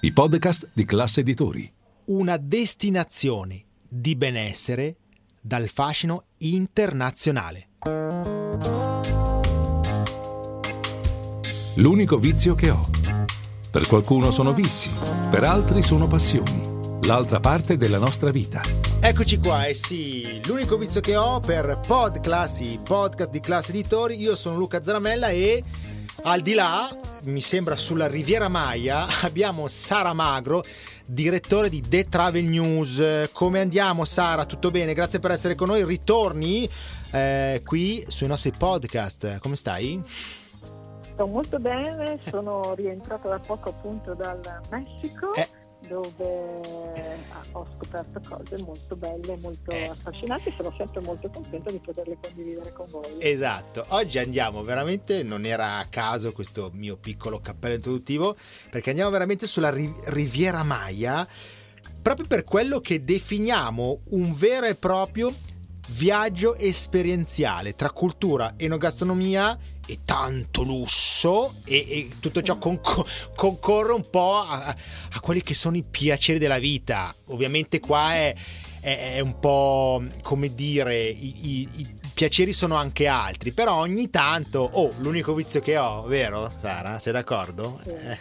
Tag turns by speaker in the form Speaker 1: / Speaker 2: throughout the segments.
Speaker 1: i podcast di classe editori.
Speaker 2: Una destinazione di benessere dal fascino internazionale.
Speaker 1: L'unico vizio che ho. Per qualcuno sono vizi, per altri sono passioni. L'altra parte della nostra vita.
Speaker 2: Eccoci qua, e eh sì, l'unico vizio che ho per Podclass, i podcast di classe editori, io sono Luca Zaramella e al di là, mi sembra sulla Riviera Maya, abbiamo Sara Magro, direttore di The Travel News. Come andiamo Sara? Tutto bene? Grazie per essere con noi. Ritorni eh, qui sui nostri podcast. Come stai?
Speaker 3: Sto molto bene, sono rientrata da poco appunto dal Messico.
Speaker 2: Eh
Speaker 3: dove ho scoperto cose molto belle, molto
Speaker 2: Eh.
Speaker 3: affascinanti sono sempre molto contenta di poterle condividere con voi.
Speaker 2: Esatto, oggi andiamo veramente, non era a caso questo mio piccolo cappello introduttivo, perché andiamo veramente sulla ri- Riviera Maya, proprio per quello che definiamo un vero e proprio viaggio esperienziale tra cultura, enogastronomia e tanto lusso e, e tutto ciò conco- concorre un po' a, a quelli che sono i piaceri della vita. Ovviamente qua è, è- è un po' come dire, i, i- i piaceri sono anche altri, però ogni tanto, oh, l'unico vizio che ho, vero Sara? Sei d'accordo?
Speaker 3: Sì,
Speaker 2: Eh,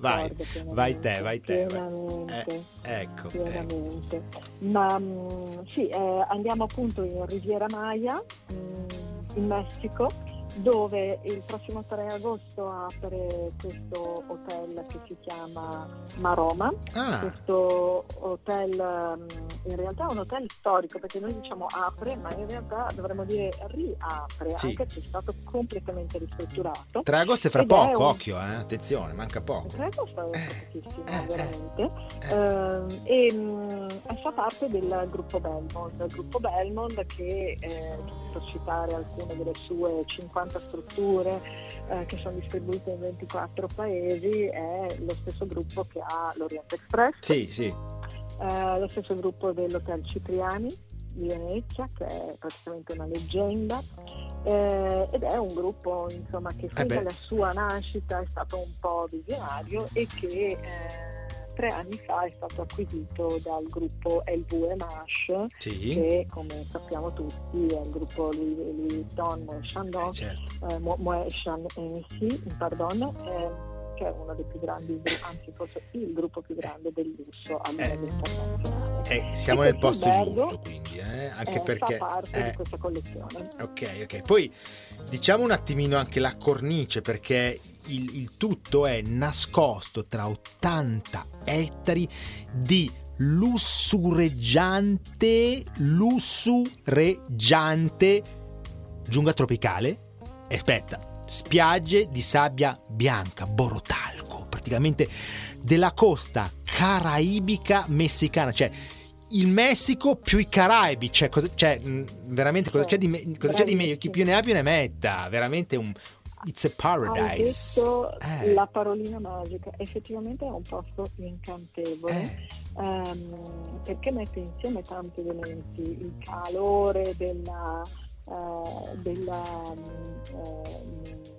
Speaker 2: vai, vai te, vai te.
Speaker 3: Pienamente.
Speaker 2: Eh, ecco, ecco.
Speaker 3: Ma mm, sì, eh, andiamo appunto in Riviera Maya, mm, in Messico, dove il prossimo 3 agosto apre questo hotel che si chiama Maroma.
Speaker 2: Ah,
Speaker 3: Questo hotel mm, in realtà è un hotel storico perché noi diciamo apre, ma in realtà dovremmo dire riapre,
Speaker 2: Sì.
Speaker 3: anche se è stato completamente ristrutturato.
Speaker 2: 3 agosto è fra
Speaker 3: Ed è
Speaker 2: poco,
Speaker 3: un-
Speaker 2: occhio, eh, attenzione, manca poco.
Speaker 3: Credo sta
Speaker 2: Eh,
Speaker 3: pochissimo,
Speaker 2: eh,
Speaker 3: veramente.
Speaker 2: eh.
Speaker 3: Ehm, e mh, fa parte del gruppo Belmont, il gruppo Belmont che, eh, per citare alcune delle sue 50 strutture eh, che sono distribuite in 24 paesi, è lo stesso gruppo che ha l'Orient Express,
Speaker 2: Sì, sì.
Speaker 3: eh, lo stesso gruppo dell'Hotel Cipriani di Venezia, che è praticamente una leggenda, eh, ed è un gruppo insomma, che fin
Speaker 2: Eh beh.
Speaker 3: dalla sua nascita è stato un po' visionario e che eh, tre anni fa è stato acquisito dal gruppo LV Mash,
Speaker 2: Sì,
Speaker 3: che come sappiamo tutti è il gruppo Louis, Louis Vuitton Chandon,
Speaker 2: eh, certo.
Speaker 3: eh, Mo- Moet Chan NC, pardon, eh, che è uno dei più grandi, anzi forse il gruppo più grande del lusso a livello internazionale.
Speaker 2: Eh, siamo nel posto giusto, quindi, eh, anche
Speaker 3: eh,
Speaker 2: perché...
Speaker 3: fa parte
Speaker 2: eh,
Speaker 3: di questa collezione.
Speaker 2: Ok, ok. Poi diciamo un attimino anche la cornice perché il, il tutto è nascosto tra 80 ettari di lussureggiante, lussureggiante giungla tropicale. E aspetta, spiagge di sabbia bianca, borotalco, praticamente della costa caraibica messicana, cioè il Messico più i Caraibi, cioè, cosa- cioè, veramente cosa c'è di, me- cosa c'è di meglio? Chi più ne ha più ne metta, veramente un it's a paradise. Eh.
Speaker 3: la parolina magica, effettivamente è un posto incantevole.
Speaker 2: Eh,
Speaker 3: ehm, perché mette insieme tanti elementi, il calore della, eh, della, eh,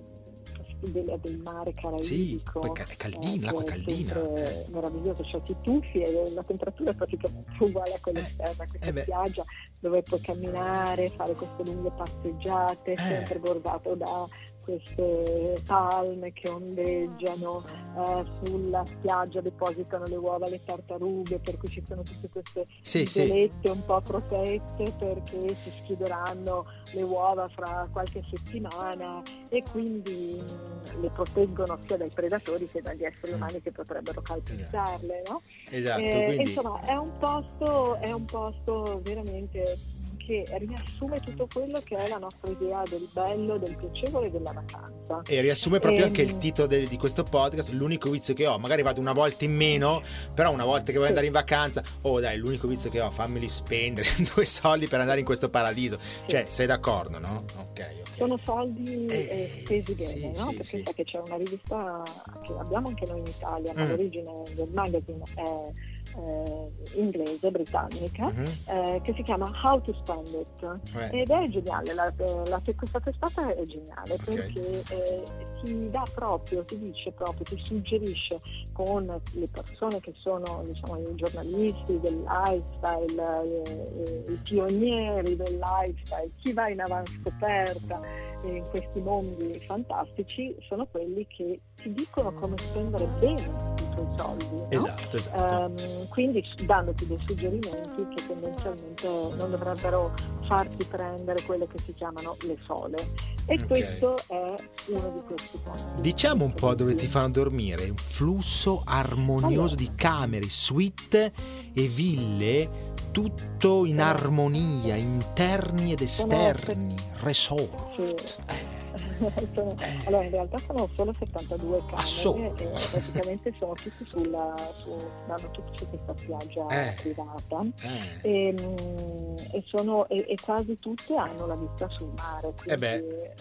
Speaker 3: del, del mare
Speaker 2: sì,
Speaker 3: caraibico.
Speaker 2: poi ca- è caldina,
Speaker 3: eh,
Speaker 2: l'acqua caldina. eh.
Speaker 3: meraviglioso, cioè ti tuffi e la temperatura è praticamente uguale a quella
Speaker 2: Eh,
Speaker 3: esterna, questa
Speaker 2: eh beh.
Speaker 3: spiaggia dove puoi camminare, fare queste lunghe passeggiate,
Speaker 2: Eh.
Speaker 3: sempre bordato da queste palme che ondeggiano eh, sulla spiaggia, depositano le uova le tartarughe, per cui ci sono tutte queste
Speaker 2: Sì, sì.
Speaker 3: un po' protette perché si schiuderanno le uova fra qualche settimana e quindi le proteggono sia dai predatori che dagli esseri
Speaker 2: Mm.
Speaker 3: umani che potrebbero calpestarle. No?
Speaker 2: Esatto,
Speaker 3: Eh,
Speaker 2: quindi
Speaker 3: Insomma, è un posto, è un posto veramente che riassume tutto quello che è la nostra idea del bello, del piacevole e della vacanza.
Speaker 2: E riassume proprio
Speaker 3: E-
Speaker 2: anche il titolo de- di questo podcast, l'unico vizio che ho, magari vado una volta in meno, però una volta che voglio
Speaker 3: Sì.
Speaker 2: andare in vacanza, oh dai, l'unico vizio che ho, fammeli spendere due soldi per andare in questo paradiso. Cioè, sei d'accordo, no? Ok, ok.
Speaker 3: Sono soldi
Speaker 2: Eh,
Speaker 3: spesi bene,
Speaker 2: sì,
Speaker 3: no?
Speaker 2: sì,
Speaker 3: perché
Speaker 2: sì.
Speaker 3: sai che c'è una rivista che abbiamo anche noi in Italia, ma
Speaker 2: Mm.
Speaker 3: l'origine del magazine è eh, inglese, britannica,
Speaker 2: Mhm.
Speaker 3: eh, che si chiama How to Spend It.
Speaker 2: Eh.
Speaker 3: Ed è geniale, la, la- questa testata è geniale
Speaker 2: Ok.
Speaker 3: perché eh, ti dà proprio, ti dice proprio, ti suggerisce con le persone che sono diciamo, i giornalisti del lifestyle, eh, eh, i pionieri del lifestyle, chi va in avanscoperta eh, in questi mondi fantastici sono quelli che ti dicono come spendere bene i tuoi soldi. no?
Speaker 2: Esatto, esatto.
Speaker 3: Ehm, quindi dandoti dei suggerimenti che tendenzialmente non dovrebbero farti prendere quelle che si chiamano le sole. E
Speaker 2: Ok.
Speaker 3: questo è uno di questi posti.
Speaker 2: Diciamo un po' dove ti fanno dormire, un flusso armonioso di camere, suite e ville, tutto in armonia, interni ed esterni, resort.
Speaker 3: Sì.
Speaker 2: Eh,
Speaker 3: Sono- allora in realtà sono solo 72 camere
Speaker 2: solo?
Speaker 3: e praticamente sono tutti sulla, su, vanno tutti su questa spiaggia
Speaker 2: Eh.
Speaker 3: privata
Speaker 2: eh.
Speaker 3: e, mm, e sono, e, e quasi tutte hanno la vista sul mare quindi,
Speaker 2: Eh beh.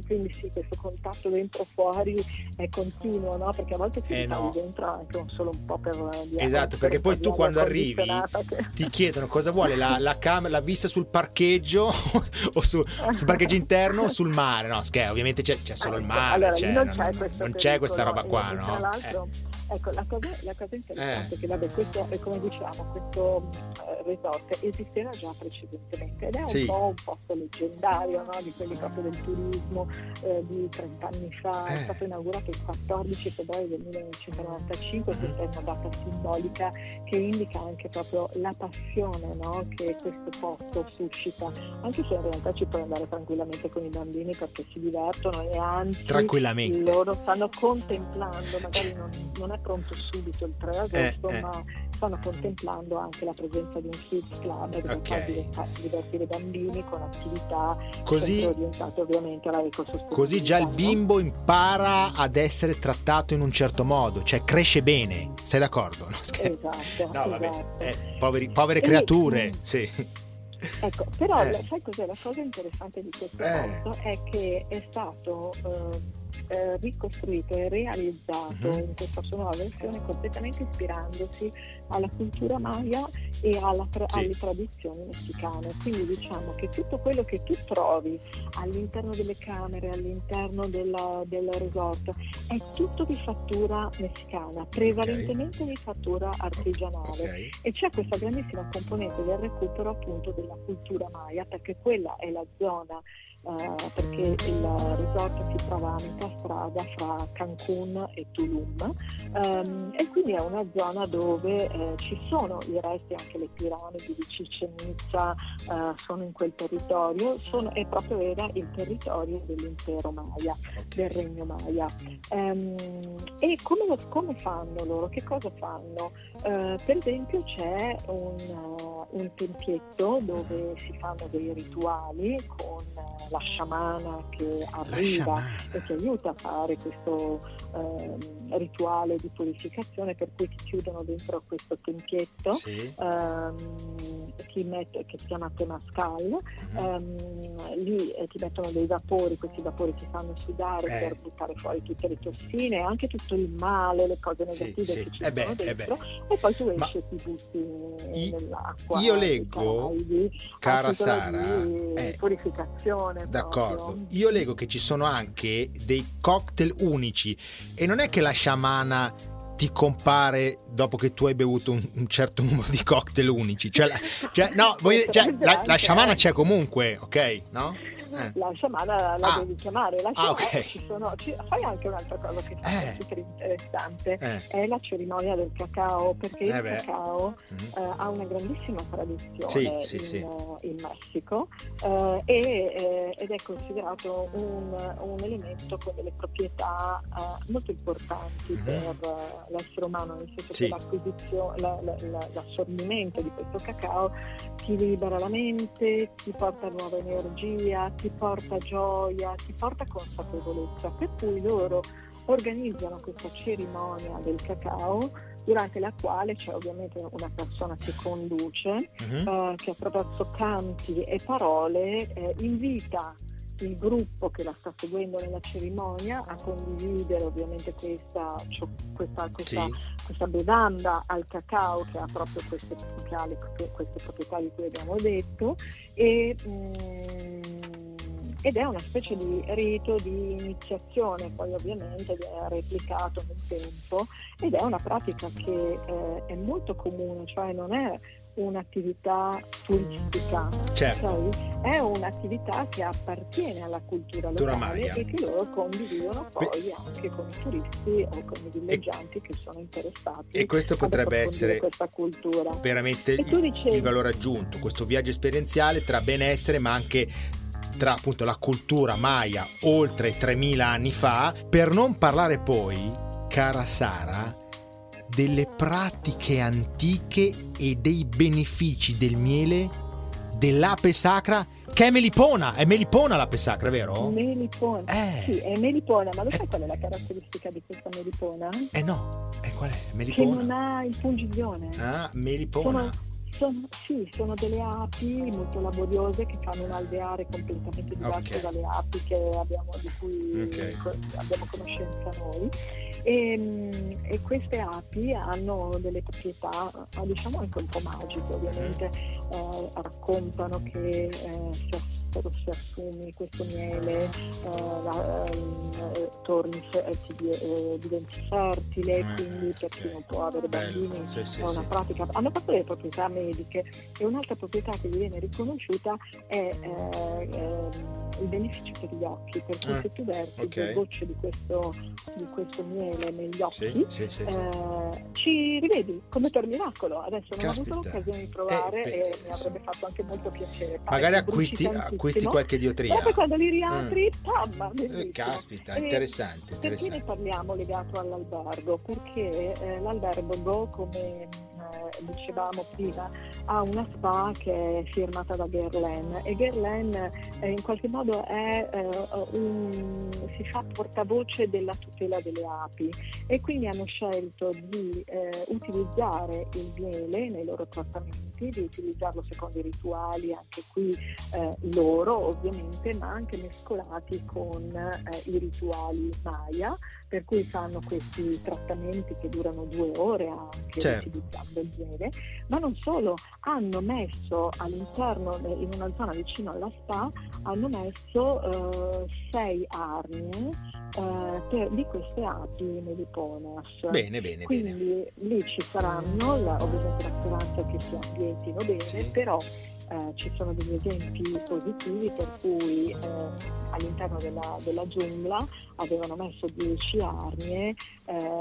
Speaker 3: Eh, e quindi sì, questo contatto dentro-fuori è continuo, no? Perché a volte ti
Speaker 2: Eh, no.
Speaker 3: dentro anche solo un po' per via-
Speaker 2: Esatto,
Speaker 3: per
Speaker 2: perché poi tu quando arrivi
Speaker 3: che-
Speaker 2: ti chiedono cosa vuole, la, la, cam- la vista sul parcheggio o su- sul parcheggio interno o sul mare. No, scherzo, ovviamente c'è, c'è solo il mare,
Speaker 3: Allora,
Speaker 2: cioè,
Speaker 3: non c'è,
Speaker 2: non c'è questa roba qua, no?
Speaker 3: Tra l'altro, ecco, la cosa, la cosa interessante è che, vabbè, questo, è come dicevamo, questo eh, resort esisteva già precedentemente ed è un
Speaker 2: Sì.
Speaker 3: po' un posto leggendario, no? di quelli proprio del turismo eh, di 30 anni fa,
Speaker 2: Eh.
Speaker 3: è stato inaugurato il 14 febbraio del 1995,
Speaker 2: Mhm.
Speaker 3: questa è una data simbolica che indica anche proprio la passione no? che questo posto suscita, anche se in realtà ci puoi andare tranquillamente con i bambini perché si divertono e anzi loro stanno contemplando, magari non, non è pronto subito il 3 agosto,
Speaker 2: Eh, eh.
Speaker 3: ma stanno contemplando anche la presenza di un kids club dove
Speaker 2: Ok.
Speaker 3: far diventa- divertire i bambini con attività
Speaker 2: Così,
Speaker 3: orientate ovviamente alla ecosostenibilità.
Speaker 2: così già il bimbo impara ad essere trattato in un certo modo, cioè cresce bene. Sei d'accordo? No.
Speaker 3: Esatto,
Speaker 2: No, vabbè,
Speaker 3: esatto.
Speaker 2: eh, poveri- povere
Speaker 3: E-
Speaker 2: creature,
Speaker 3: mm.
Speaker 2: sì.
Speaker 3: Ecco, però
Speaker 2: Eh.
Speaker 3: sai cos'è la cosa interessante di questo
Speaker 2: Eh.
Speaker 3: È che è stato eh, eh, ricostruito e realizzato
Speaker 2: Mhm.
Speaker 3: in questa sua nuova versione completamente ispirandosi alla cultura maya e tra-
Speaker 2: Sì.
Speaker 3: alle tradizioni messicane. Quindi diciamo che tutto quello che tu trovi all'interno delle camere, all'interno della- del resort, è tutto di fattura messicana, prevalentemente di fattura artigianale.
Speaker 2: Ok.
Speaker 3: E c'è questa grandissima componente del recupero appunto della cultura maya, perché quella è la zona, eh, perché il resort si trova a metà strada fra Cancun e Tulum, ehm, e quindi è una zona dove eh, ci sono i resti, anche le piramidi di Chichen Itza eh, sono in quel territorio, sono, e proprio era il territorio dell'impero Maya del regno Maya. Ehm, e come, come fanno loro? Che cosa fanno? Eh, per esempio c'è un, un tempietto dove si fanno dei rituali con eh, la sciamana che arriva
Speaker 2: sciamana.
Speaker 3: e ti aiuta a fare questo ehm, rituale di purificazione per cui ti chiudono dentro questo tempietto
Speaker 2: Sì.
Speaker 3: ehm, che, mette- che si chiama Temascal ehm, lì eh, ti mettono dei vapori, questi vapori ti fanno sudare
Speaker 2: Eh.
Speaker 3: per buttare fuori tutte le tossine, anche tutto il male, le cose
Speaker 2: Sì,
Speaker 3: negative
Speaker 2: sì.
Speaker 3: che ci
Speaker 2: Eh beh,
Speaker 3: sono
Speaker 2: eh
Speaker 3: dentro e poi tu esci e ti butti
Speaker 2: i-
Speaker 3: nell'acqua.
Speaker 2: io
Speaker 3: ti
Speaker 2: leggo,
Speaker 3: cagli,
Speaker 2: cara Sara,
Speaker 3: di
Speaker 2: eh,
Speaker 3: purificazione.
Speaker 2: D'accordo,
Speaker 3: proprio.
Speaker 2: io leggo che ci sono anche dei cocktail unici e non è che la sciamana ti compare dopo che tu hai bevuto un, un certo numero di cocktail unici. Cioè, la, cioè, no, voglio- cioè, la, la sciamana c'è comunque, ok? No? Eh.
Speaker 3: La sciamana la
Speaker 2: Ah.
Speaker 3: devi chiamare, la
Speaker 2: Ah,
Speaker 3: sciamana
Speaker 2: ok.
Speaker 3: ci sono, ci- fai anche un'altra cosa che
Speaker 2: Eh.
Speaker 3: è super interessante,
Speaker 2: Eh.
Speaker 3: è la cerimonia del cacao, perché
Speaker 2: Eh
Speaker 3: il
Speaker 2: beh.
Speaker 3: cacao
Speaker 2: Mm.
Speaker 3: eh, ha una grandissima tradizione
Speaker 2: Sì,
Speaker 3: in,
Speaker 2: sì.
Speaker 3: in Messico eh, e, ed è considerato un, un elemento con delle proprietà molto importanti
Speaker 2: Mhm.
Speaker 3: per, l'essere umano, nel senso
Speaker 2: Sì.
Speaker 3: che l'acquisizione, la- la- la- l'assorbimento di questo cacao ti libera la mente, ti porta nuova energia, ti porta gioia, ti porta consapevolezza. Per cui loro organizzano questa cerimonia del cacao durante la quale c'è ovviamente una persona che conduce
Speaker 2: Mhm.
Speaker 3: eh, che attraverso canti e parole eh, invita il gruppo che la sta seguendo nella cerimonia a condividere ovviamente questa, questa, questa,
Speaker 2: Sì.
Speaker 3: questa bevanda al cacao che ha proprio queste, queste proprietà di cui abbiamo detto e, mm, ed è una specie di rito di iniziazione, poi ovviamente è replicato nel tempo ed è una pratica che eh, è molto comune, cioè non è un'attività turistica,
Speaker 2: Certo.
Speaker 3: ok? è un'attività che appartiene alla cultura
Speaker 2: Cultura
Speaker 3: locale e che loro condividono poi anche con i turisti o con i villeggianti che sono interessati
Speaker 2: E questo potrebbe essere
Speaker 3: questa cultura.
Speaker 2: veramente
Speaker 3: E
Speaker 2: il,
Speaker 3: dicevi-
Speaker 2: il valore aggiunto, questo viaggio esperienziale tra benessere ma anche tra appunto la cultura maya oltre 3000 anni fa, per non parlare poi, cara Sara, delle pratiche antiche e dei benefici del miele dell'ape sacra che è melipona, è melipona l'ape sacra, vero?
Speaker 3: Melipona.
Speaker 2: Eh.
Speaker 3: Sì, è melipona, ma lo sai qual è la caratteristica di questa melipona?
Speaker 2: Eh no, e qual è?
Speaker 3: Che
Speaker 2: Melipona?
Speaker 3: non ha il pungiglione.
Speaker 2: Ah, melipona.
Speaker 3: Sono, sono- sì, sono delle api molto laboriose che fanno un alveare completamente diverso
Speaker 2: Ok.
Speaker 3: dalle api che abbiamo, di cui
Speaker 2: Ok.
Speaker 3: co- abbiamo conoscenza noi. E, mm, e queste api hanno delle proprietà, diciamo anche un po' magiche, ovviamente eh, raccontano che eh, se ass- se assumi questo miele eh, la- ehm, eh, torni eh, eh, diventi fertile,
Speaker 2: Eh,
Speaker 3: quindi per chi non può avere bambini
Speaker 2: Sì, sì,
Speaker 3: è una
Speaker 2: sì.
Speaker 3: pratica, hanno proprio delle proprietà mediche e un'altra proprietà che gli viene riconosciuta è eh, ehm, il beneficio per gli occhi, per cui
Speaker 2: Ah,
Speaker 3: se tu versi
Speaker 2: ok.
Speaker 3: due gocce di questo, di questo miele negli occhi, eh, ci rivedi come per miracolo. Adesso non ho avuto
Speaker 2: Caspita.
Speaker 3: l'occasione di provare
Speaker 2: Eh, beh,
Speaker 3: e mi avrebbe fatto anche molto piacere.
Speaker 2: Magari acquisti, acquisti qualche diotria.
Speaker 3: Poi quando li riapri, pam,
Speaker 2: Eh,
Speaker 3: bellissimo.
Speaker 2: caspita,
Speaker 3: E
Speaker 2: interessante,
Speaker 3: Perché ne
Speaker 2: interessante.
Speaker 3: parliamo legato all'albergo? Perché eh, l'albergo, come eh, dicevamo prima, ha una spa che è firmata da Guerlain e Guerlain eh, in qualche modo è, eh, un- si fa portavoce della tutela delle api e quindi hanno scelto di eh, utilizzare il miele nei loro trattamenti, di utilizzarlo secondo i rituali, anche qui eh, loro ovviamente, ma anche mescolati con eh, i rituali Maya, per cui fanno questi trattamenti che durano due ore anche
Speaker 2: Certo.
Speaker 3: utilizzando il miele, ma non solo, hanno messo all'interno, eh, in una zona vicino alla spa, hanno messo eh, sei arnie eh, per- di queste api meliponas.
Speaker 2: Bene, bene, bene.
Speaker 3: Quindi lì ci saranno, la- ovviamente la speranza che si ambientino bene,
Speaker 2: Sì.
Speaker 3: però eh, ci sono degli esempi positivi per cui eh, all'interno della, della giungla avevano messo 10 arnie eh,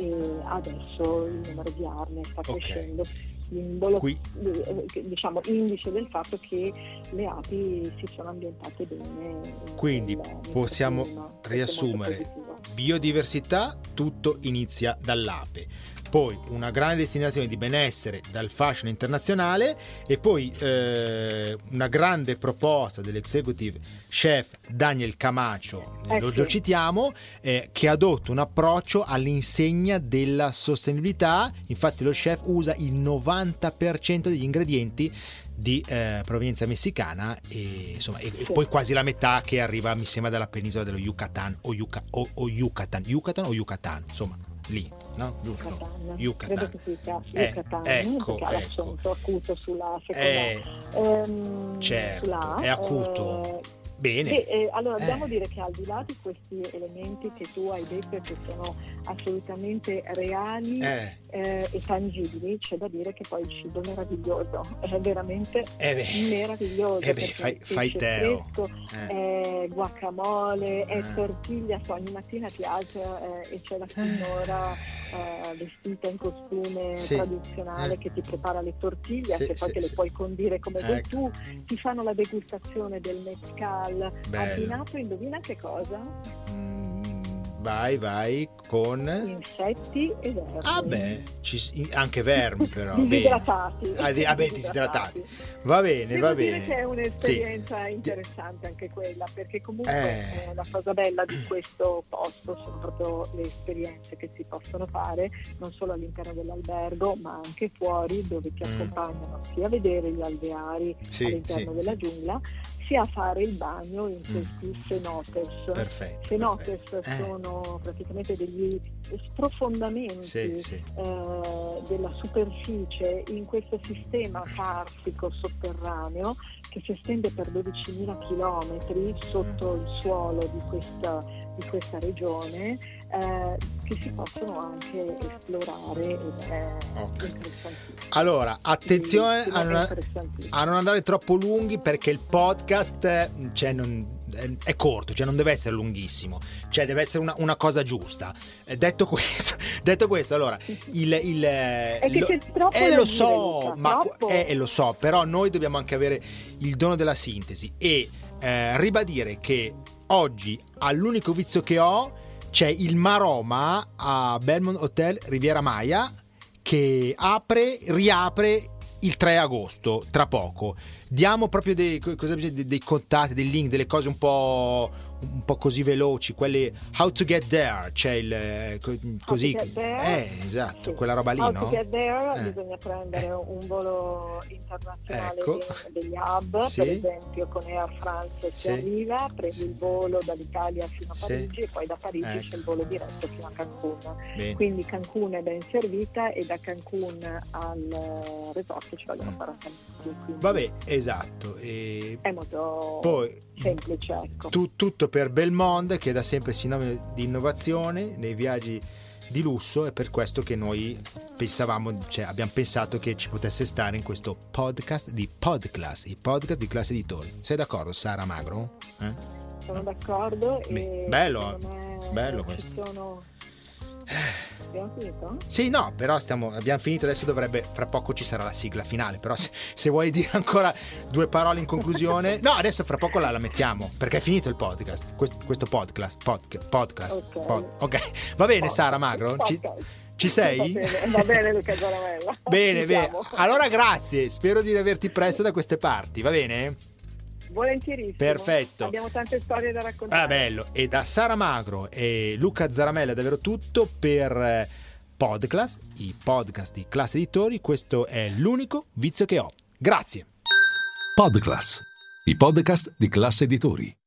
Speaker 3: e adesso il numero di arnie sta
Speaker 2: Ok.
Speaker 3: crescendo, simbolo,
Speaker 2: Qui
Speaker 3: eh, che- diciamo indice del fatto che le api si sono ambientate bene.
Speaker 2: Quindi
Speaker 3: nel- nel
Speaker 2: possiamo riassumere biodiversità, tutto inizia dall'ape. Poi una grande destinazione di benessere dal fashion internazionale e poi eh, una grande proposta dell'executive chef Daniel Camacho,
Speaker 3: Eh
Speaker 2: lo,
Speaker 3: sì.
Speaker 2: lo citiamo, eh, che adotta un approccio all'insegna della sostenibilità. Infatti lo chef usa il 90% degli ingredienti di eh, provenienza messicana e, insomma, e, e
Speaker 3: Sì.
Speaker 2: poi quasi la metà che arriva mi sembra dalla penisola dello Yucatan o, Yuca, o, o Yucatan Yucatan o Yucatan insomma lì no? giusto
Speaker 3: Yucatan.
Speaker 2: Yucatan. Eh,
Speaker 3: Yucatan,
Speaker 2: ecco,
Speaker 3: ha
Speaker 2: ecco.
Speaker 3: l'accento acuto sulla seconda.
Speaker 2: Eh,
Speaker 3: ehm,
Speaker 2: certo,
Speaker 3: sulla
Speaker 2: è acuto.
Speaker 3: eh,
Speaker 2: bene
Speaker 3: e, eh, allora
Speaker 2: Eh.
Speaker 3: dobbiamo dire che al di là di questi elementi che tu hai detto e che sono assolutamente reali
Speaker 2: eh,
Speaker 3: eh, e tangibili, c'è da dire che poi il cibo è meraviglioso, è veramente
Speaker 2: eh
Speaker 3: meraviglioso.
Speaker 2: eh beh, fai- fai teo.
Speaker 3: fresco,
Speaker 2: eh.
Speaker 3: è guacamole, è
Speaker 2: Eh.
Speaker 3: tortiglia, so, ogni mattina ti alza eh, e c'è la signora eh, vestita in costume
Speaker 2: Sì.
Speaker 3: tradizionale che ti prepara le tortiglie,
Speaker 2: Sì,
Speaker 3: che poi
Speaker 2: sì,
Speaker 3: te le puoi condire come vuoi
Speaker 2: Ecco.
Speaker 3: tu, ti fanno la degustazione del mezcal
Speaker 2: Bello.
Speaker 3: abbinato, indovina che cosa?
Speaker 2: Mm, vai, vai con
Speaker 3: insetti e vermi.
Speaker 2: Ah beh, ci- anche vermi però.
Speaker 3: Disidratati.
Speaker 2: Ah, di- ah, beh, disidratati. Va bene,
Speaker 3: Devo
Speaker 2: va
Speaker 3: dire
Speaker 2: bene.
Speaker 3: che è un'esperienza
Speaker 2: Sì.
Speaker 3: interessante anche quella, perché comunque
Speaker 2: Eh.
Speaker 3: la cosa bella di questo posto sono proprio le esperienze che si possono fare, non solo all'interno dell'albergo, ma anche fuori, dove ti
Speaker 2: Mm.
Speaker 3: accompagnano sia a vedere gli alveari
Speaker 2: Sì,
Speaker 3: all'interno
Speaker 2: sì.
Speaker 3: della giungla, sia a fare il bagno in questi cenotes.
Speaker 2: Perfetto.
Speaker 3: Cenotes
Speaker 2: perfetto. Eh,
Speaker 3: sono praticamente degli sprofondamenti
Speaker 2: Sì, sì.
Speaker 3: eh, della superficie in questo sistema carsico sotterraneo che si estende per 12.000 km sotto il suolo di questa, di questa regione eh, che si possono anche esplorare ed è
Speaker 2: Ok.
Speaker 3: interessantissimo.
Speaker 2: Allora, attenzione a
Speaker 3: è
Speaker 2: non, a non andare troppo lunghi perché il podcast eh, cioè, non- è- è corto, cioè non deve essere lunghissimo, cioè deve essere una, una cosa giusta. Eh, detto questo, detto questo, allora, il... il
Speaker 3: È che
Speaker 2: lo,
Speaker 3: c'è troppo
Speaker 2: eh, lo so,
Speaker 3: Luca,
Speaker 2: ma eh, eh, lo so, però noi dobbiamo anche avere il dono della sintesi e eh, ribadire che oggi all'unico vizio che ho c'è il Maroma a Belmont Hotel Riviera Maya che apre, riapre il 3 agosto, tra poco. Diamo proprio dei, dei, dei contatti, dei link, delle cose un po', un po' così veloci, quelli how to get there, c'è il eh, co- così.
Speaker 3: How to get there?
Speaker 2: Eh, esatto,
Speaker 3: Sì.
Speaker 2: quella roba lì,
Speaker 3: How
Speaker 2: no?
Speaker 3: to get there
Speaker 2: Eh.
Speaker 3: bisogna prendere
Speaker 2: Eh.
Speaker 3: un volo internazionale
Speaker 2: Ecco.
Speaker 3: de- degli hub,
Speaker 2: Sì.
Speaker 3: per esempio con Air France si
Speaker 2: Sì.
Speaker 3: arriva, prendi il volo dall'Italia fino a. Parigi e poi da Parigi
Speaker 2: Ecco.
Speaker 3: c'è il volo diretto fino a Cancun.
Speaker 2: Bene.
Speaker 3: Quindi Cancun è ben servita e da Cancun al eh, resort ci vogliono 40 minuti. quindi
Speaker 2: Vabbè, esatto. E
Speaker 3: È molto
Speaker 2: poi
Speaker 3: semplice, ecco.
Speaker 2: tu- tutto per Belmond che dà sempre sinonimo di innovazione nei viaggi di lusso è per questo che noi pensavamo, cioè abbiamo pensato che ci potesse stare in questo podcast di Podclass, i podcast di classe editori. Sei d'accordo, Sara Magro? Eh?
Speaker 3: Sono d'accordo.
Speaker 2: Beh, bello, bello
Speaker 3: ci
Speaker 2: questo.
Speaker 3: Sono... Abbiamo finito?
Speaker 2: Sì, no, però stiamo, abbiamo finito, adesso dovrebbe, fra poco ci sarà la sigla finale, però se, se vuoi dire ancora due parole in conclusione, no, adesso fra poco la, la mettiamo, perché è finito il podcast, questo, questo podcast, podcast, podcast,
Speaker 3: Ok.
Speaker 2: pod- ok, va bene Sara Magro? Ci,
Speaker 3: Podcast.
Speaker 2: ci sei?
Speaker 3: Va bene, va bene Luca Zaramella.
Speaker 2: Bene, bene, allora grazie, spero di averti presto da queste parti, va bene?
Speaker 3: Volentierissimo.
Speaker 2: Perfetto.
Speaker 3: Abbiamo tante storie da raccontare.
Speaker 2: Ah, bello. E da Sara Magro e Luca Zaramella è davvero tutto per eh, Podclass, i podcast di classe editori. Questo è l'unico vizio che ho. Grazie.
Speaker 1: Podclass, i podcast di classe editori.